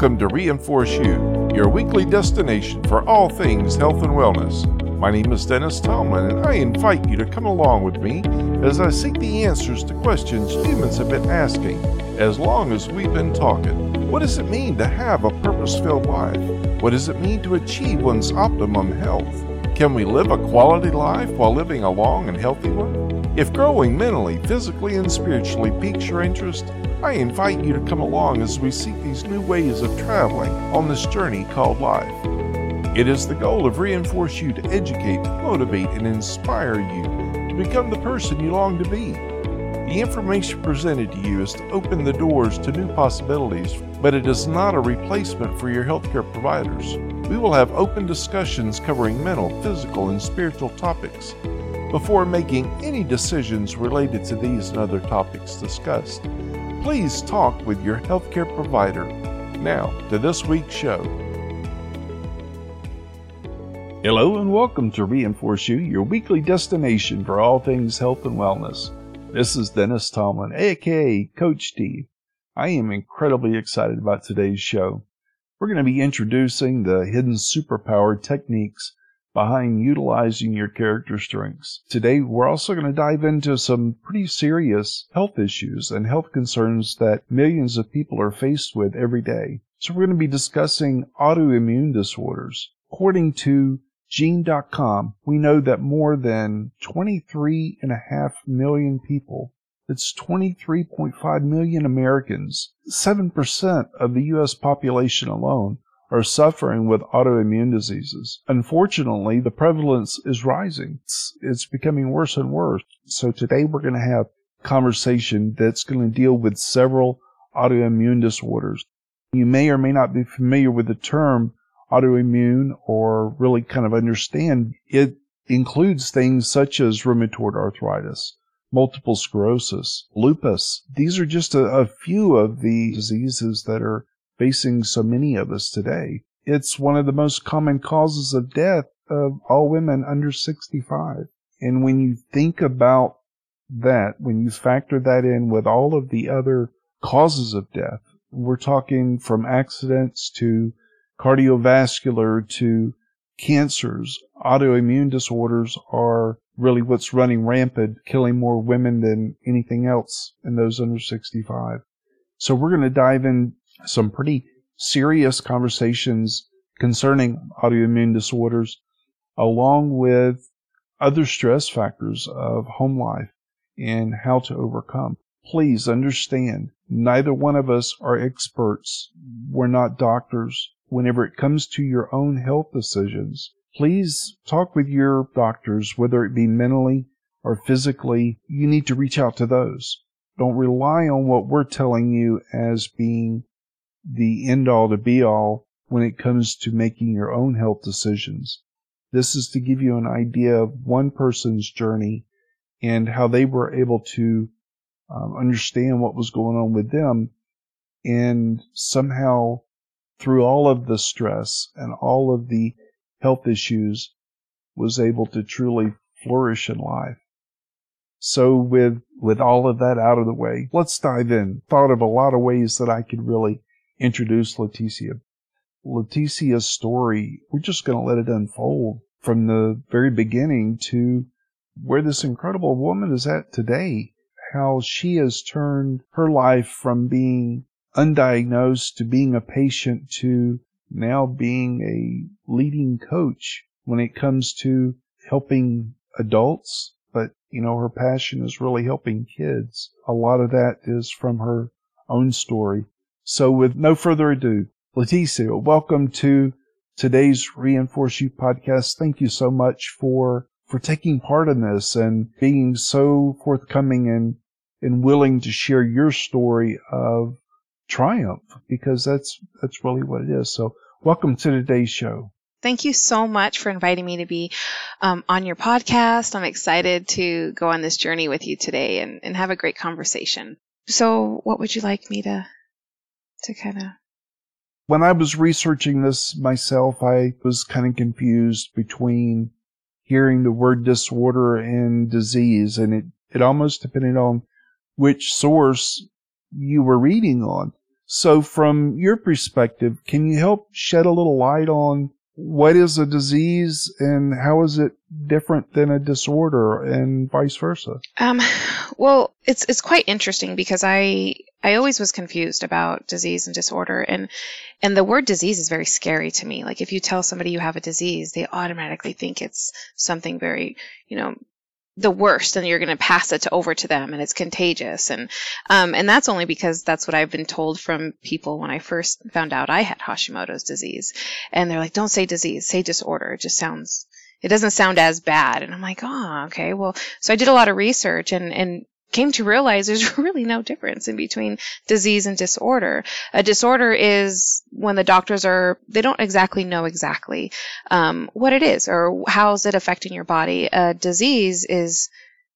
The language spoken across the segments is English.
Welcome to Reinforce U, your weekly destination for all things health and wellness. My name is Dennis Tomlin, and I invite you to come along with me as I seek the answers to questions humans have been asking as long as we've been talking. What does it mean to have a purpose filled life? What does it mean to achieve one's optimum health? Can we live a quality life while living a long and healthy one? If growing mentally, physically, and spiritually piques your interest, I invite you to come along as we seek these new ways of traveling on this journey called life. It is the goal of Reinforce U to educate, motivate, and inspire you to become the person you long to be. The information presented to you is to open the doors to new possibilities, but it is not a replacement for your healthcare providers. We will have open discussions covering mental, physical, and spiritual topics before making any decisions related to these and other topics discussed please talk with your healthcare provider. Now, to this week's show. Hello, and welcome to Reinforce U, your weekly destination for all things health and wellness. This is Dennis Tomlin, aka Coach D. I am incredibly excited about today's show. We're going to be introducing the hidden superpower techniques behind utilizing your character strengths. Today, we're also going to dive into some pretty serious health issues and health concerns that millions of people are faced with every day. So we're going to be discussing autoimmune disorders. According to Gene.com, we know that more than 23.5 million people, that's 23.5 million Americans, 7% of the U.S. population alone, are suffering with autoimmune diseases. Unfortunately, the prevalence is rising. It's, it's becoming worse and worse. So today we're going to have a conversation that's going to deal with several autoimmune disorders. You may or may not be familiar with the term autoimmune or really kind of understand it includes things such as rheumatoid arthritis, multiple sclerosis, lupus. These are just a, a few of the diseases that are facing so many of us today. It's one of the most common causes of death of all women under 65. And when you think about that, when you factor that in with all of the other causes of death, we're talking from accidents to cardiovascular to cancers, autoimmune disorders are really what's running rampant, killing more women than anything else in those under 65. So we're going to dive in some pretty serious conversations concerning autoimmune disorders, along with other stress factors of home life and how to overcome. Please understand, neither one of us are experts. We're not doctors. Whenever it comes to your own health decisions, please talk with your doctors, whether it be mentally or physically. You need to reach out to those. Don't rely on what we're telling you as being the end all to be all when it comes to making your own health decisions. This is to give you an idea of one person's journey and how they were able to um, understand what was going on with them and somehow through all of the stress and all of the health issues was able to truly flourish in life. So with, with all of that out of the way, let's dive in. Thought of a lot of ways that I could really introduce Leticia. Leticia's story, we're just going to let it unfold from the very beginning to where this incredible woman is at today. How she has turned her life from being undiagnosed to being a patient to now being a leading coach when it comes to helping adults. But, you know, her passion is really helping kids. A lot of that is from her own story. So with no further ado, Leticia, welcome to today's Reinforce U podcast. Thank you so much for, for taking part in this and being so forthcoming and, and willing to share your story of triumph because that's, that's really what it is. So welcome to today's show. Thank you so much for inviting me to be um, on your podcast. I'm excited to go on this journey with you today and, and have a great conversation. So, what would you like me to to kind of. When I was researching this myself, I was kind of confused between hearing the word disorder and disease, and it, it almost depended on which source you were reading on. So, from your perspective, can you help shed a little light on what is a disease and how is it different than a disorder and vice versa? Um, well, it's it's quite interesting because I I always was confused about disease and disorder and and the word disease is very scary to me. Like if you tell somebody you have a disease, they automatically think it's something very, you know, the worst and you're going to pass it to, over to them and it's contagious. And um, and that's only because that's what I've been told from people when I first found out I had Hashimoto's disease. And they're like don't say disease say disorder. It just sounds it doesn't sound as bad. And I'm like oh okay. Well so I did a lot of research and and came to realize there's really no difference in between disease and disorder. A disorder is when the doctors are, they don't exactly know exactly um, what it is or how is it affecting your body. A disease is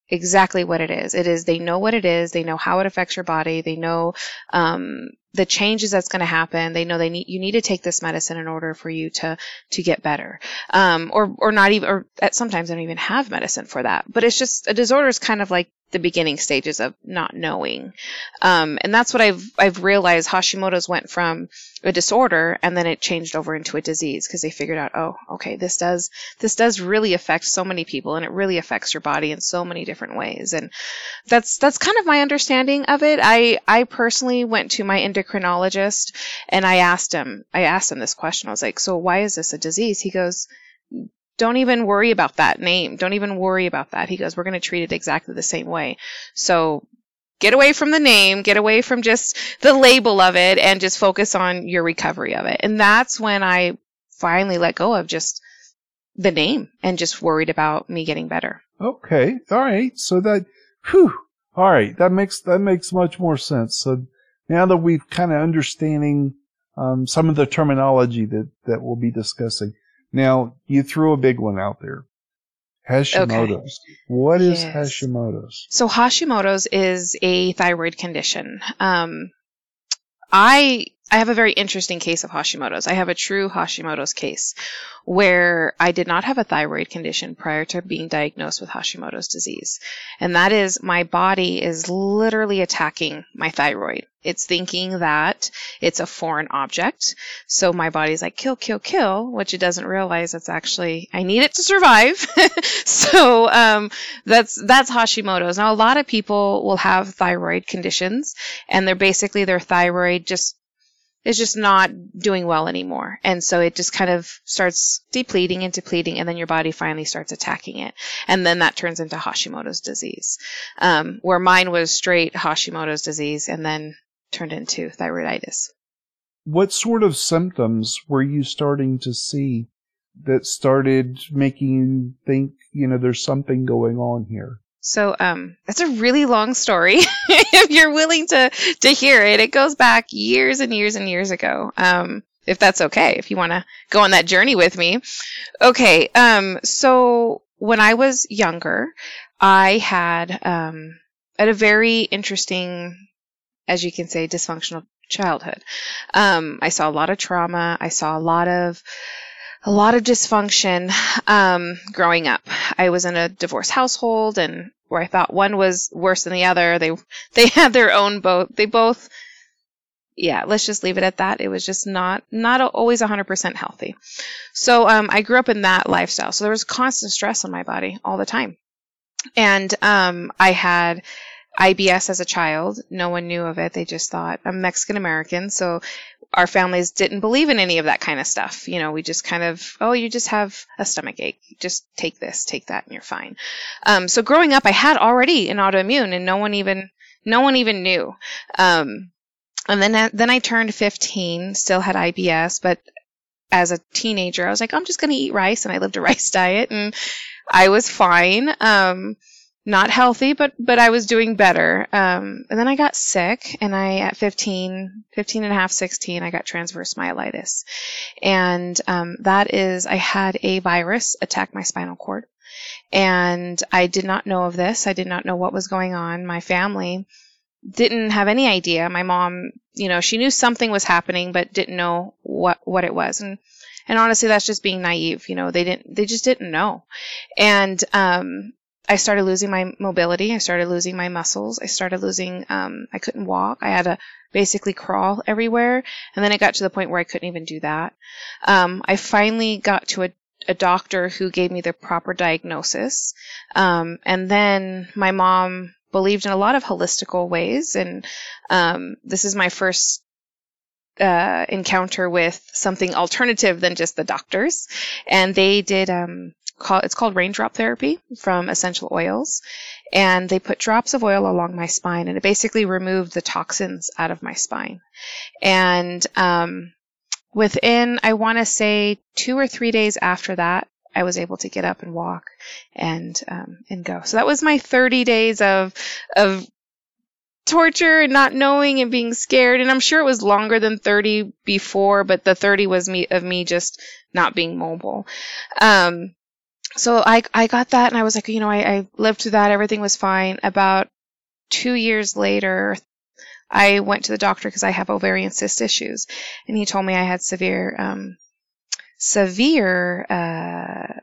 exactly what it is. It is, they know what it is, they know how it affects your body, they know um, the changes that's going to happen. They know they need you need to take this medicine in order for you to to get better, um, or or not even or at sometimes they don't even have medicine for that. But it's just a disorder is kind of like the beginning stages of not knowing. Um, and that's what I've I've realized Hashimoto's went from a disorder and then it changed over into a disease because they figured out, oh, okay, this does this does really affect so many people and it really affects your body in so many different ways. And that's that's kind of my understanding of it. I I personally went to my endocrinologist and I asked him I asked him this question. I was like, so why is this a disease? He goes, don't even worry about that name. Don't even worry about that. He goes, we're going to treat it exactly the same way. So get away from the name, get away from just the label of it and just focus on your recovery of it. And that's when I finally let go of just the name and just worried about me getting better. Okay. All right. So that, whew. All right. That makes, that makes much more sense. So now that we've kind of understanding, um, some of the terminology that, that we'll be discussing, now, you threw a big one out there. Hashimoto's. Okay. What is yes. Hashimoto's? So Hashimoto's is a thyroid condition. Um, I I have a very interesting case of Hashimoto's. I have a true Hashimoto's case where I did not have a thyroid condition prior to being diagnosed with Hashimoto's disease. And that is my body is literally attacking my thyroid. It's thinking that it's a foreign object. So my body's like, kill, kill, kill, which it doesn't realize it's actually, I need it to survive. so, um, that's, that's Hashimoto's. Now, a lot of people will have thyroid conditions and they're basically their thyroid just is just not doing well anymore. And so it just kind of starts depleting and depleting, and then your body finally starts attacking it. And then that turns into Hashimoto's disease, um, where mine was straight Hashimoto's disease and then turned into thyroiditis. What sort of symptoms were you starting to see that started making you think, you know, there's something going on here? So um, that's a really long story. if you're willing to to hear it, it goes back years and years and years ago. Um, if that's okay, if you want to go on that journey with me. Okay. Um, so when I was younger, I had um, had a very interesting, as you can say, dysfunctional childhood. Um, I saw a lot of trauma. I saw a lot of a lot of dysfunction um, growing up. I was in a divorced household, and where I thought one was worse than the other, they they had their own both. They both, yeah. Let's just leave it at that. It was just not not always 100% healthy. So um, I grew up in that lifestyle. So there was constant stress on my body all the time, and um, I had IBS as a child. No one knew of it. They just thought I'm Mexican American. So our families didn't believe in any of that kind of stuff. You know, we just kind of, oh, you just have a stomach ache. Just take this, take that, and you're fine. Um, so growing up, I had already an autoimmune, and no one even, no one even knew. Um, and then, then I turned 15, still had IBS, but as a teenager, I was like, I'm just going to eat rice, and I lived a rice diet, and I was fine. Um, not healthy, but but I was doing better. Um, and then I got sick, and I at 15, 15 and a half, 16, I got transverse myelitis, and um, that is I had a virus attack my spinal cord, and I did not know of this. I did not know what was going on. My family didn't have any idea. My mom, you know, she knew something was happening, but didn't know what what it was, and and honestly, that's just being naive. You know, they didn't, they just didn't know, and um, I started losing my mobility. I started losing my muscles. I started losing, um, I couldn't walk. I had to basically crawl everywhere. And then it got to the point where I couldn't even do that. Um, I finally got to a, a doctor who gave me the proper diagnosis. Um, and then my mom believed in a lot of holistical ways. And um, this is my first uh, encounter with something alternative than just the doctors. And they did um, call it's called raindrop therapy from essential oils. And they put drops of oil along my spine and it basically removed the toxins out of my spine. And um, within i want to say two or three days after that i was able to get up and walk and um, and go. So that was my 30 days of of torture and not knowing and being scared. And i'm sure it was longer than 30 before but the 30 was me of me just not being mobile. Um, so I I got that and I was like, you know, I, I lived through that. Everything was fine. About two years later, I went to the doctor because I have ovarian cyst issues, and he told me I had severe um, severe uh,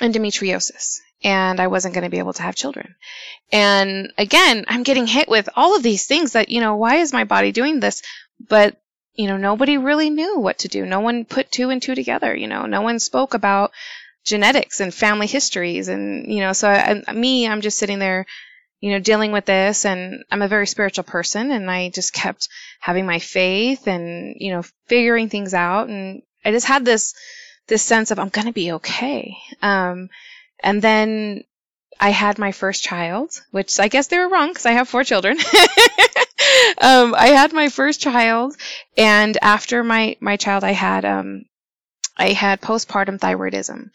endometriosis and I wasn't going to be able to have children. And again, I'm getting hit with all of these things that, you know, why is my body doing this? But, you know, nobody really knew what to do. No one put two and two together, you know, no one spoke about genetics and family histories and you know so I, me i'm just sitting there you know dealing with this and i'm a very spiritual person and i just kept having my faith and you know figuring things out and i just had this this sense of i'm going to be okay. Um, and then i had my first child which i guess they were wrong because i have four children. Um, i had my first child and after my my child i had um, I had postpartum thyroidism.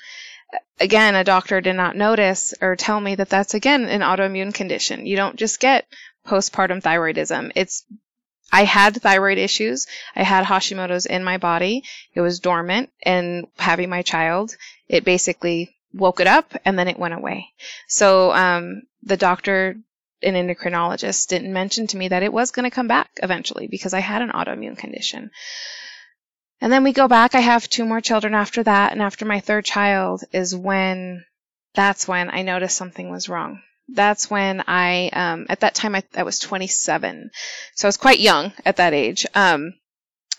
Again, a doctor did not notice or tell me that that's again an autoimmune condition. You don't just get postpartum thyroidism. It's I had thyroid issues. I had Hashimoto's in my body. It was dormant and having my child, it basically woke it up and then it went away. So um, the doctor an endocrinologist didn't mention to me that it was going to come back eventually because I had an autoimmune condition. And then we go back. I have two more children after that. And after my third child is when, that's when I noticed something was wrong. That's when I, um, at that time I, I was 27. So I was quite young at that age. Um,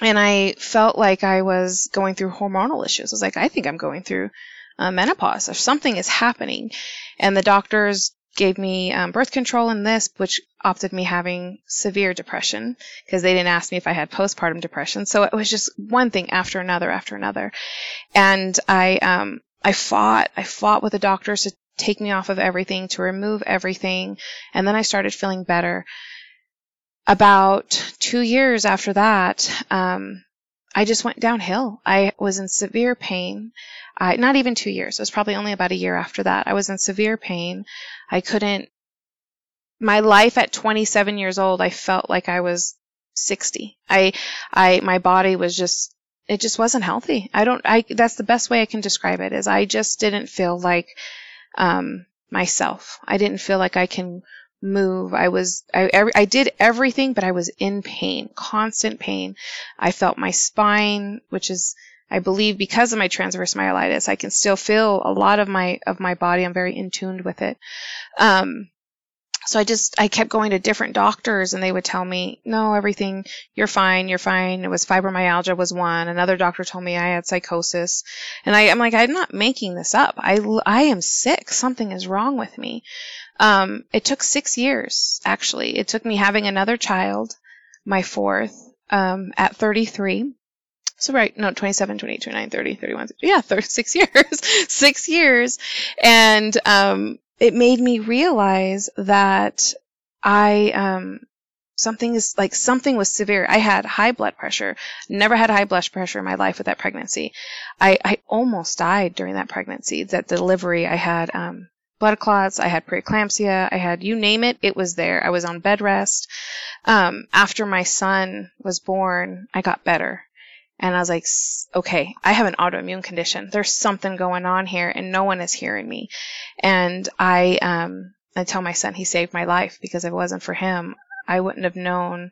and I felt like I was going through hormonal issues. I was like, I think I'm going through uh, menopause or something is happening. And the doctors gave me um, birth control and this, which opted me having severe depression because they didn't ask me if I had postpartum depression. So it was just one thing after another after another. And I, um, I fought, I fought with the doctors to take me off of everything, to remove everything. And then I started feeling better. About two years after that, um, I just went downhill. I was in severe pain. I, not even two years. It was probably only about a year after that. I was in severe pain. I couldn't, my life at 27 years old, I felt like I was 60. I, I, my body was just, it just wasn't healthy. I don't, I, that's the best way I can describe it is I just didn't feel like, um, myself. I didn't feel like I can move. I was, I, every, I did everything, but I was in pain, constant pain. I felt my spine, which is, I believe because of my transverse myelitis, I can still feel a lot of my, of my body. I'm very in tuned with it. Um, so I just I kept going to different doctors and they would tell me, "No, everything you're fine, you're fine." It was fibromyalgia was one. Another doctor told me I had psychosis. And I am like, "I'm not making this up. I I am sick. Something is wrong with me." Um, it took 6 years actually. It took me having another child, my fourth, um, at 33. So right, no, 27, 28, 29, 30, 31, yeah, 36 years, six years. And, um, it made me realize that I um something is like something was severe. I had high blood pressure. Never had high blood pressure in my life with that pregnancy. I, I almost died during that pregnancy. That delivery, I had um, blood clots. I had preeclampsia. I had you name it. It was there. I was on bed rest. Um, after my son was born, I got better. And I was like, okay, I have an autoimmune condition. There's something going on here and no one is hearing me. And I, um, I tell my son he saved my life because if it wasn't for him, I wouldn't have known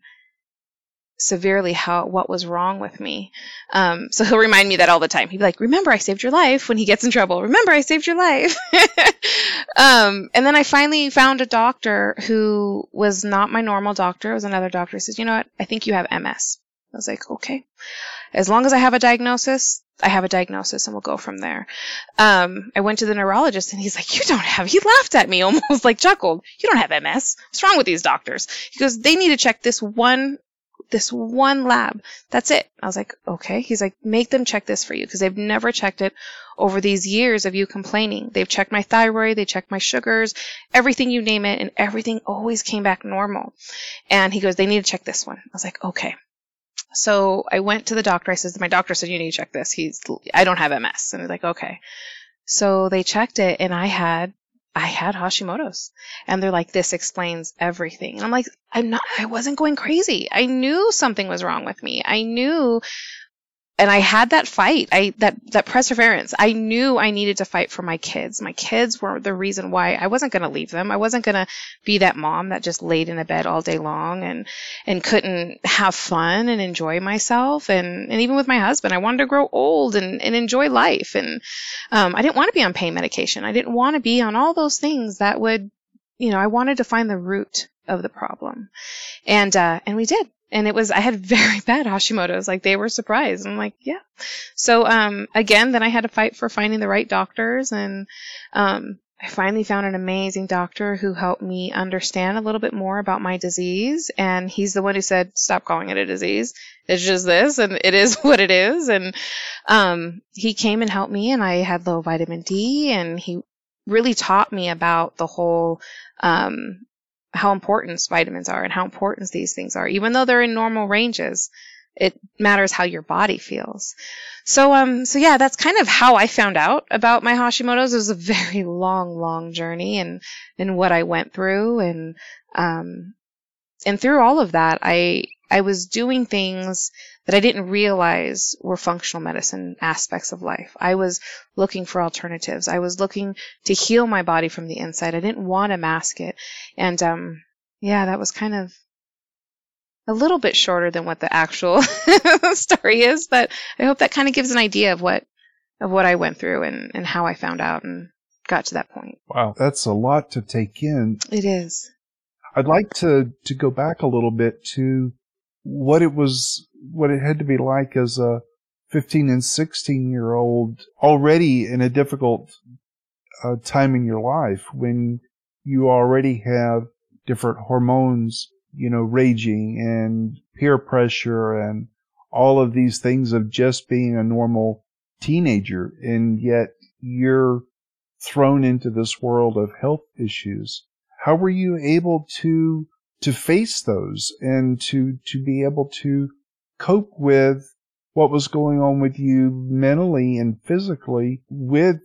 severely how what was wrong with me. Um, so he'll remind me that all the time. He'd be like, "Remember, I saved your life." When he gets in trouble, remember, I saved your life. um, and then I finally found a doctor who was not my normal doctor. It was another doctor. He says, "You know what? I think you have MS." I was like, "Okay." As long as I have a diagnosis, I have a diagnosis and we'll go from there. Um, I went to the neurologist and he's like, You don't have, he laughed at me, almost like chuckled. You don't have MS. What's wrong with these doctors? He goes, They need to check this one this one lab. That's it. I was like, okay. He's like, make them check this for you because they've never checked it over these years of you complaining. They've checked my thyroid, they checked my sugars, everything you name it, and everything always came back normal. And he goes, they need to check this one. I was like, okay. So I went to the doctor. I said, my doctor said you need to check this. He's, I don't have MS. And he's like, okay. So they checked it and I had I had Hashimoto's. And they're like, this explains everything. And I'm like, I'm not, I wasn't going crazy. I knew something was wrong with me. I knew and I had that fight. I that that perseverance. I knew I needed to fight for my kids. My kids were the reason why I wasn't going to leave them. I wasn't going to be that mom that just laid in a bed all day long and and couldn't have fun and enjoy myself. And and even with my husband, I wanted to grow old and and enjoy life. And um, I didn't want to be on pain medication. I didn't want to be on all those things that would, you know, I wanted to find the root of the problem, and uh, and we did and it was I had very bad Hashimoto's. Like they were surprised. I'm like, yeah. So um, again, then I had to fight for finding the right doctors, and um, I finally found an amazing doctor who helped me understand a little bit more about my disease. And he's the one who said, "Stop calling it a disease. It's just this, and it is what it is." And um, he came and helped me, and I had low vitamin D, and he really taught me about the whole um, how important vitamins are and how important these things are. Even though they're in normal ranges, it matters how your body feels. So, um, so yeah, that's kind of how I found out about my Hashimoto's. It was a very long, long journey and, and what I went through and, um, and through all of that, I, I was doing things that I didn't realize were functional medicine aspects of life. I was looking for alternatives. I was looking to heal my body from the inside. I didn't want to mask it. And um, yeah, that was kind of a little bit shorter than what the actual story is, but I hope that kind of gives an idea of what of what I went through and, and how I found out and got to that point. Wow, that's a lot to take in. It is. I'd like to to go back a little bit to what it was, what it had to be like as a 15 and 16 year old already in a difficult uh, time in your life when you already have different hormones, you know, raging and peer pressure and all of these things of just being a normal teenager. And yet you're thrown into this world of health issues. How were you able to to face those and to, to be able to cope with what was going on with you mentally and physically with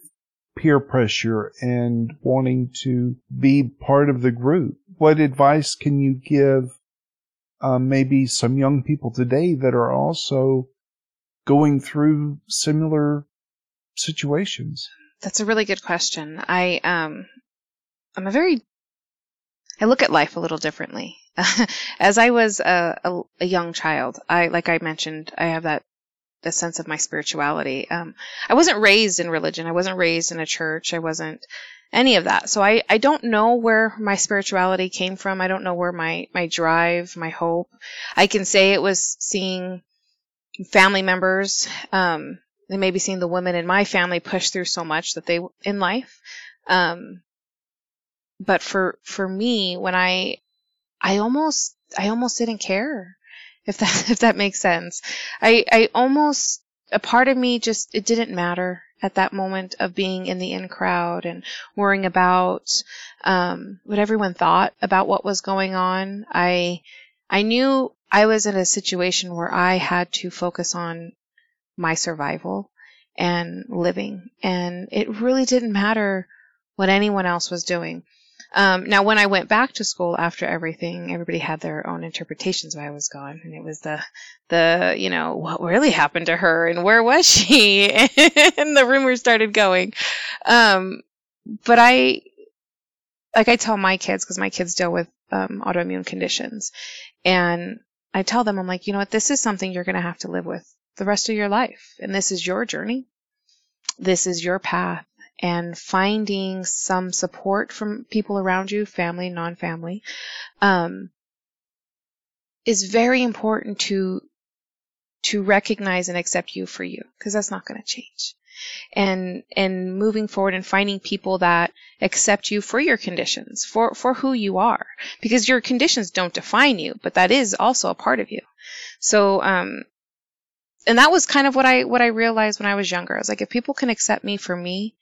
peer pressure and wanting to be part of the group. What advice can you give um, maybe some young people today that are also going through similar situations? That's a really good question. I um, I'm a very I look at life a little differently. As I was a, a, a, young child, I, like I mentioned, I have that, sense of my spirituality. Um, I wasn't raised in religion. I wasn't raised in a church. I wasn't any of that. So I, I don't know where my spirituality came from. I don't know where my, my drive, my hope. I can say it was seeing family members, um, and maybe seeing the women in my family push through so much that they, in life, um, but for for me when i i almost i almost didn't care if that if that makes sense. I i almost a part of me just it didn't matter at that moment of being in the in crowd and worrying about um, what everyone thought about what was going on. I i knew i was in a situation where i had to focus on my survival and living and it really didn't matter what anyone else was doing um, now, when I went back to school after everything, everybody had their own interpretations why I was gone, and it was the, the, you know, what really happened to her, and where was she, and the rumors started going. Um, but I, like I tell my kids, because my kids deal with um, autoimmune conditions, and I tell them, I'm like, you know what, this is something you're going to have to live with the rest of your life. And this is your journey. This is your path. And finding some support from people around you, family, non family, um, is very important to to recognize and accept you for you because that's not going to change. And and moving forward and finding people that accept you for your conditions for for who you are because your conditions don't define you but that is also a part of you. So um and that was kind of what i what i realized when i was younger. I was like if people can accept me for me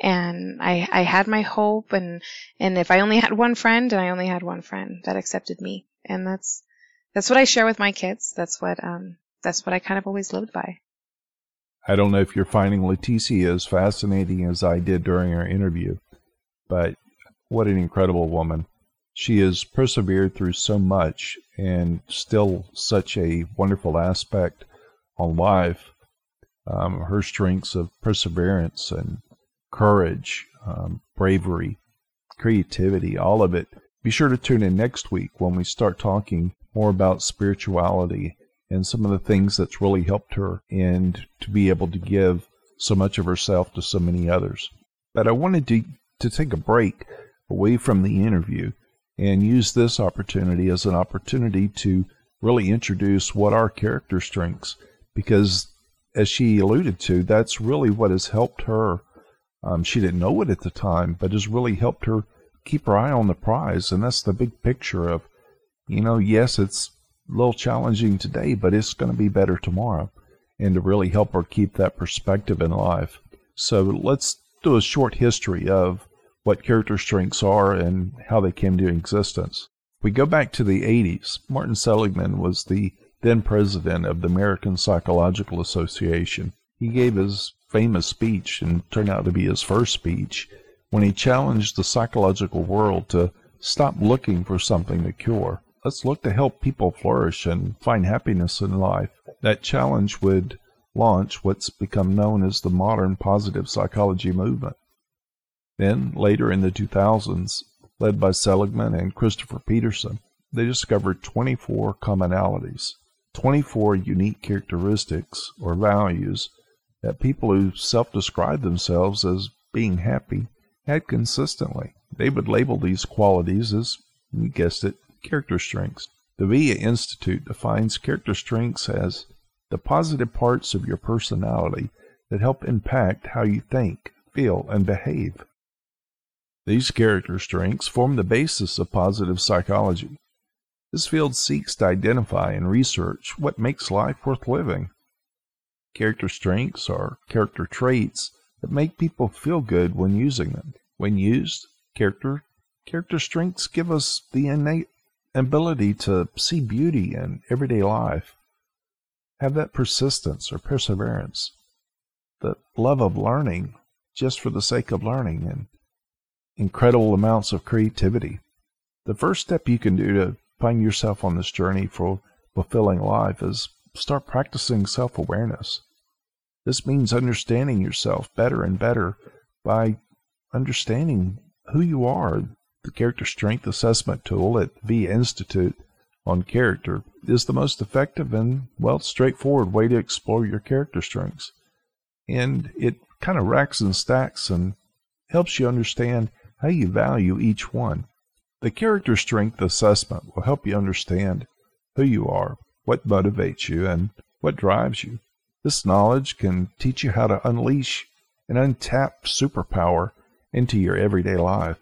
and i i had my hope and and if i only had one friend and i only had one friend that accepted me and that's that's what i share with my kids that's what um that's what i kind of always lived by I don't know if you're finding Leticia as fascinating as I did during our interview, but what an incredible woman. She has persevered through so much and still such a wonderful aspect on life. Um, her strengths of perseverance and courage, um, bravery, creativity, all of it. Be sure to tune in next week when we start talking more about spirituality and some of the things that's really helped her and to be able to give so much of herself to so many others. But I wanted to, to take a break away from the interview and use this opportunity as an opportunity to really introduce what our character strengths because as she alluded to, that's really what has helped her. Um, she didn't know it at the time, but has really helped her keep her eye on the prize. And that's the big picture of, you know, yes, it's a little challenging today, but it's going to be better tomorrow. And to really help her keep that perspective in life. So let's do a short history of what character strengths are and how they came to existence. We go back to the 80s. Martin Seligman was the then president of the American Psychological Association. He gave his famous speech, and turned out to be his first speech, when he challenged the psychological world to stop looking for something to cure let's look to help people flourish and find happiness in life. That challenge would launch what's become known as the modern positive psychology movement. Then, later in the 2000s, led by Seligman and Christopher Peterson, they discovered 24 commonalities, 24 unique characteristics or values that people who self describe themselves as being happy had consistently. They would label these qualities as, you guessed it, character strengths. The VIA Institute defines character strengths as the positive parts of your personality that help impact how you think, feel, and behave. These character strengths form the basis of positive psychology. This field seeks to identify and research what makes life worth living. Character strengths are character traits that make people feel good when using them. When used, character character strengths give us the innate ability to see beauty in everyday life, have that persistence or perseverance, the love of learning just for the sake of learning, and incredible amounts of creativity. The first step you can do to find yourself on this journey for fulfilling life is start practicing self awareness. This means understanding yourself better and better by understanding who you are, the Character Strength Assessment tool at VIA Institute on character is the most effective and, well, straightforward way to explore your character strengths. And it kind of racks and stacks and helps you understand how you value each one. The Character Strength Assessment will help you understand who you are, what motivates you, and what drives you. This knowledge can teach you how to unleash an untapped superpower into your everyday life.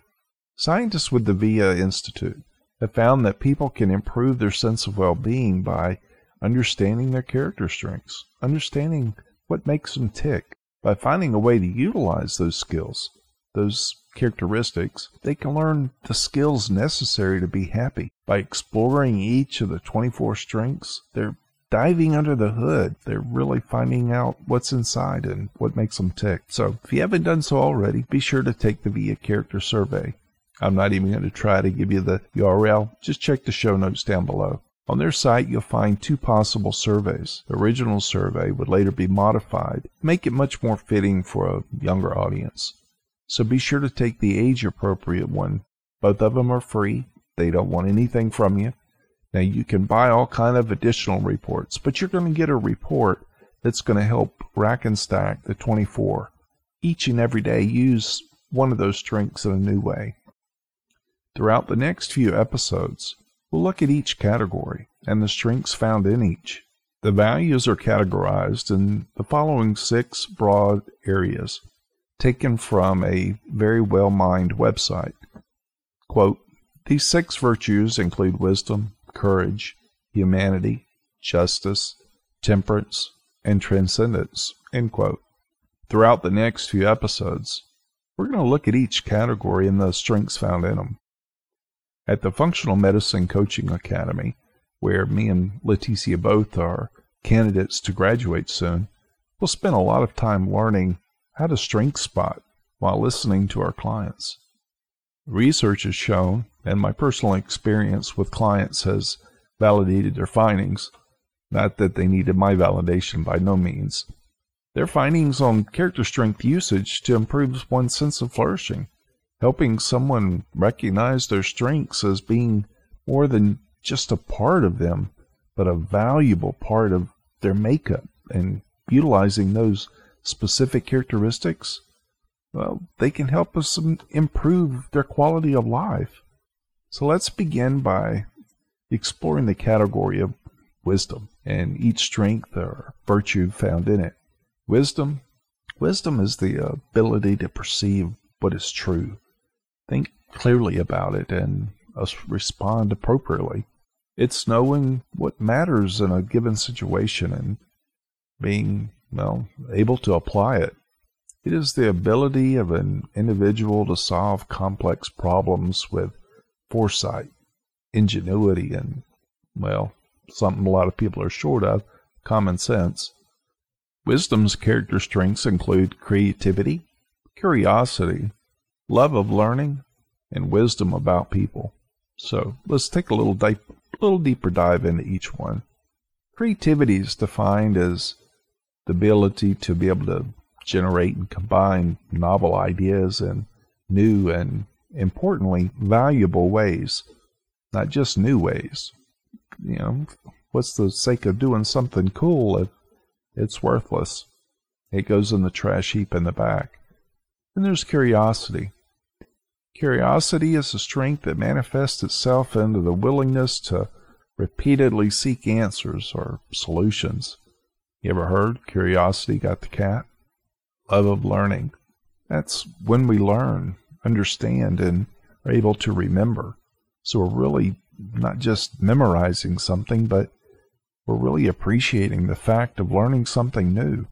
Scientists with the VIA Institute have found that people can improve their sense of well being by understanding their character strengths, understanding what makes them tick. By finding a way to utilize those skills, those characteristics, they can learn the skills necessary to be happy. By exploring each of the 24 strengths, they're diving under the hood. They're really finding out what's inside and what makes them tick. So if you haven't done so already, be sure to take the VIA Character Survey. I'm not even going to try to give you the URL. Just check the show notes down below. On their site, you'll find two possible surveys. The original survey would later be modified make it much more fitting for a younger audience. So be sure to take the age appropriate one. Both of them are free. They don't want anything from you. Now you can buy all kind of additional reports, but you're going to get a report that's going to help rack and stack the 24. Each and every day use one of those strengths in a new way. Throughout the next few episodes, we'll look at each category and the strengths found in each. The values are categorized in the following six broad areas, taken from a very well mined website. Quote, These six virtues include wisdom, courage, humanity, justice, temperance, and transcendence. End quote. Throughout the next few episodes, we're going to look at each category and the strengths found in them. At the Functional Medicine Coaching Academy, where me and Leticia both are candidates to graduate soon, we'll spend a lot of time learning how to strength spot while listening to our clients. Research has shown, and my personal experience with clients has validated their findings, not that they needed my validation by no means. Their findings on character strength usage to improve one's sense of flourishing, helping someone recognize their strengths as being more than just a part of them, but a valuable part of their makeup and utilizing those specific characteristics, well, they can help us improve their quality of life. So let's begin by exploring the category of wisdom and each strength or virtue found in it. Wisdom, wisdom is the ability to perceive what is true, think clearly about it, and respond appropriately. It's knowing what matters in a given situation and being, well, able to apply it. It is the ability of an individual to solve complex problems with foresight, ingenuity, and, well, something a lot of people are short of, common sense. Wisdom's character strengths include creativity, curiosity, love of learning, and wisdom about people. So let's take a little deep, little deeper dive into each one. Creativity is defined as the ability to be able to generate and combine novel ideas in new and importantly valuable ways, not just new ways. You know, what's the sake of doing something cool if it's worthless? It goes in the trash heap in the back. And there's curiosity. Curiosity is a strength that manifests itself into the willingness to repeatedly seek answers or solutions. You ever heard curiosity got the cat? Love of learning. That's when we learn, understand, and are able to remember. So we're really not just memorizing something, but we're really appreciating the fact of learning something new.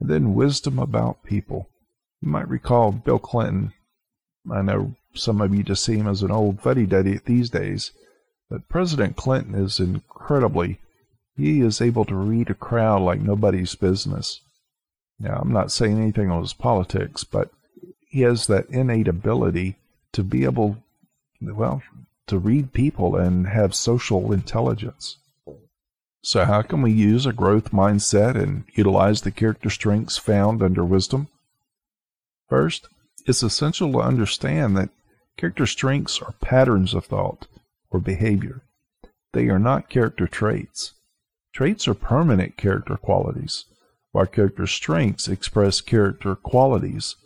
And then wisdom about people. You might recall Bill Clinton. I know some of you just see him as an old fuddy duddy these days, but President Clinton is incredibly, he is able to read a crowd like nobody's business. Now, I'm not saying anything on his politics, but he has that innate ability to be able, well, to read people and have social intelligence. So, how can we use a growth mindset and utilize the character strengths found under wisdom? First, it's essential to understand that character strengths are patterns of thought or behavior. They are not character traits. Traits are permanent character qualities, while character strengths express character qualities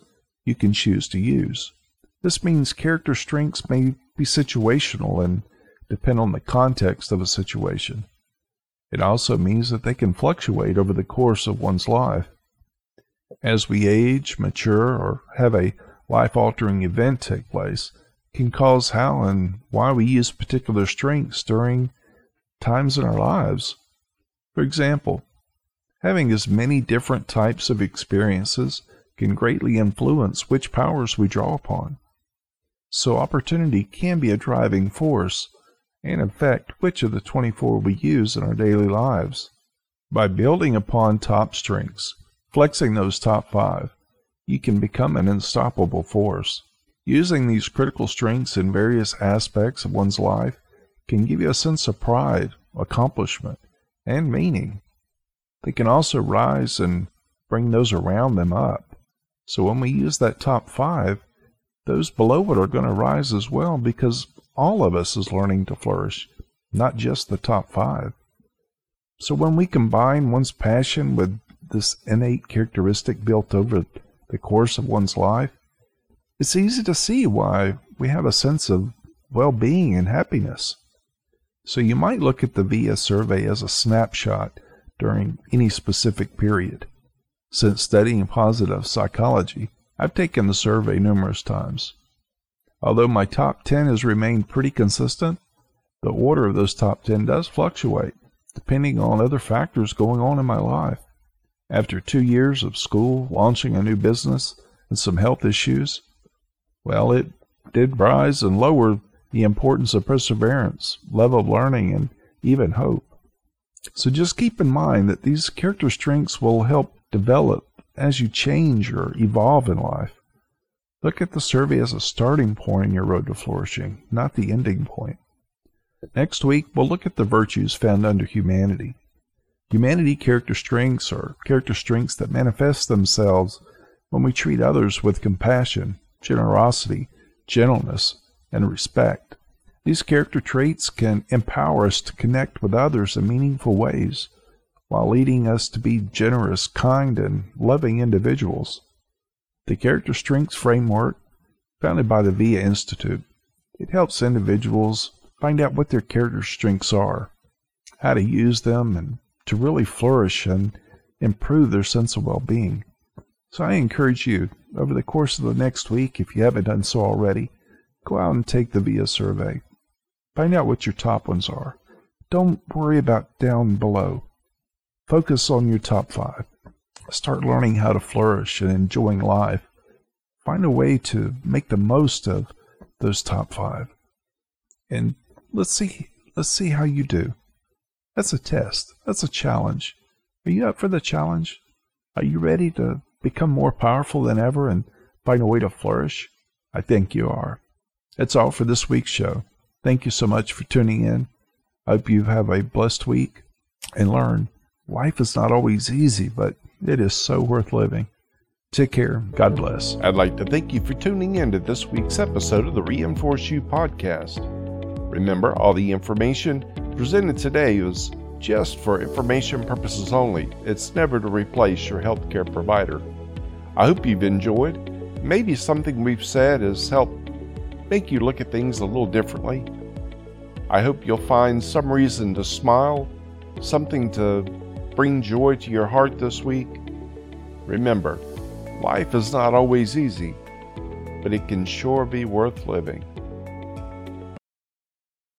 you can choose to use. This means character strengths may be situational and depend on the context of a situation. It also means that they can fluctuate over the course of one's life. As we age, mature, or have a life altering event take place, can cause how and why we use particular strengths during times in our lives. For example, having as many different types of experiences can greatly influence which powers we draw upon. So, opportunity can be a driving force and affect which of the 24 we use in our daily lives. By building upon top strengths, flexing those top five, you can become an unstoppable force. Using these critical strengths in various aspects of one's life can give you a sense of pride, accomplishment, and meaning. They can also rise and bring those around them up. So when we use that top five, those below it are going to rise as well because all of us is learning to flourish not just the top five. So when we combine one's passion with this innate characteristic built over the course of one's life, it's easy to see why we have a sense of well being and happiness. So you might look at the VIA survey as a snapshot during any specific period. Since studying positive psychology, I've taken the survey numerous times. Although my top 10 has remained pretty consistent, the order of those top 10 does fluctuate, depending on other factors going on in my life. After two years of school, launching a new business, and some health issues, well, it did rise and lower the importance of perseverance, love of learning, and even hope. So just keep in mind that these character strengths will help develop as you change or evolve in life. Look at the survey as a starting point in your road to flourishing, not the ending point. Next week, we'll look at the virtues found under humanity. Humanity character strengths are character strengths that manifest themselves when we treat others with compassion, generosity, gentleness, and respect. These character traits can empower us to connect with others in meaningful ways while leading us to be generous, kind, and loving individuals. The Character Strengths Framework, founded by the VIA Institute, it helps individuals find out what their character strengths are, how to use them, and to really flourish and improve their sense of well-being. So I encourage you, over the course of the next week, if you haven't done so already, Go out and take the VIA survey. Find out what your top ones are. Don't worry about down below. Focus on your top five. Start learning how to flourish and enjoying life. Find a way to make the most of those top five. And let's see let's see how you do. That's a test. That's a challenge. Are you up for the challenge? Are you ready to become more powerful than ever and find a way to flourish? I think you are. That's all for this week's show. Thank you so much for tuning in. I hope you have a blessed week and learn life is not always easy, but it is so worth living. Take care. God bless. I'd like to thank you for tuning in to this week's episode of the Reinforce U podcast. Remember, all the information presented today is just for information purposes only. It's never to replace your healthcare provider. I hope you've enjoyed. Maybe something we've said has helped make you look at things a little differently. I hope you'll find some reason to smile, something to bring joy to your heart this week. Remember, life is not always easy, but it can sure be worth living.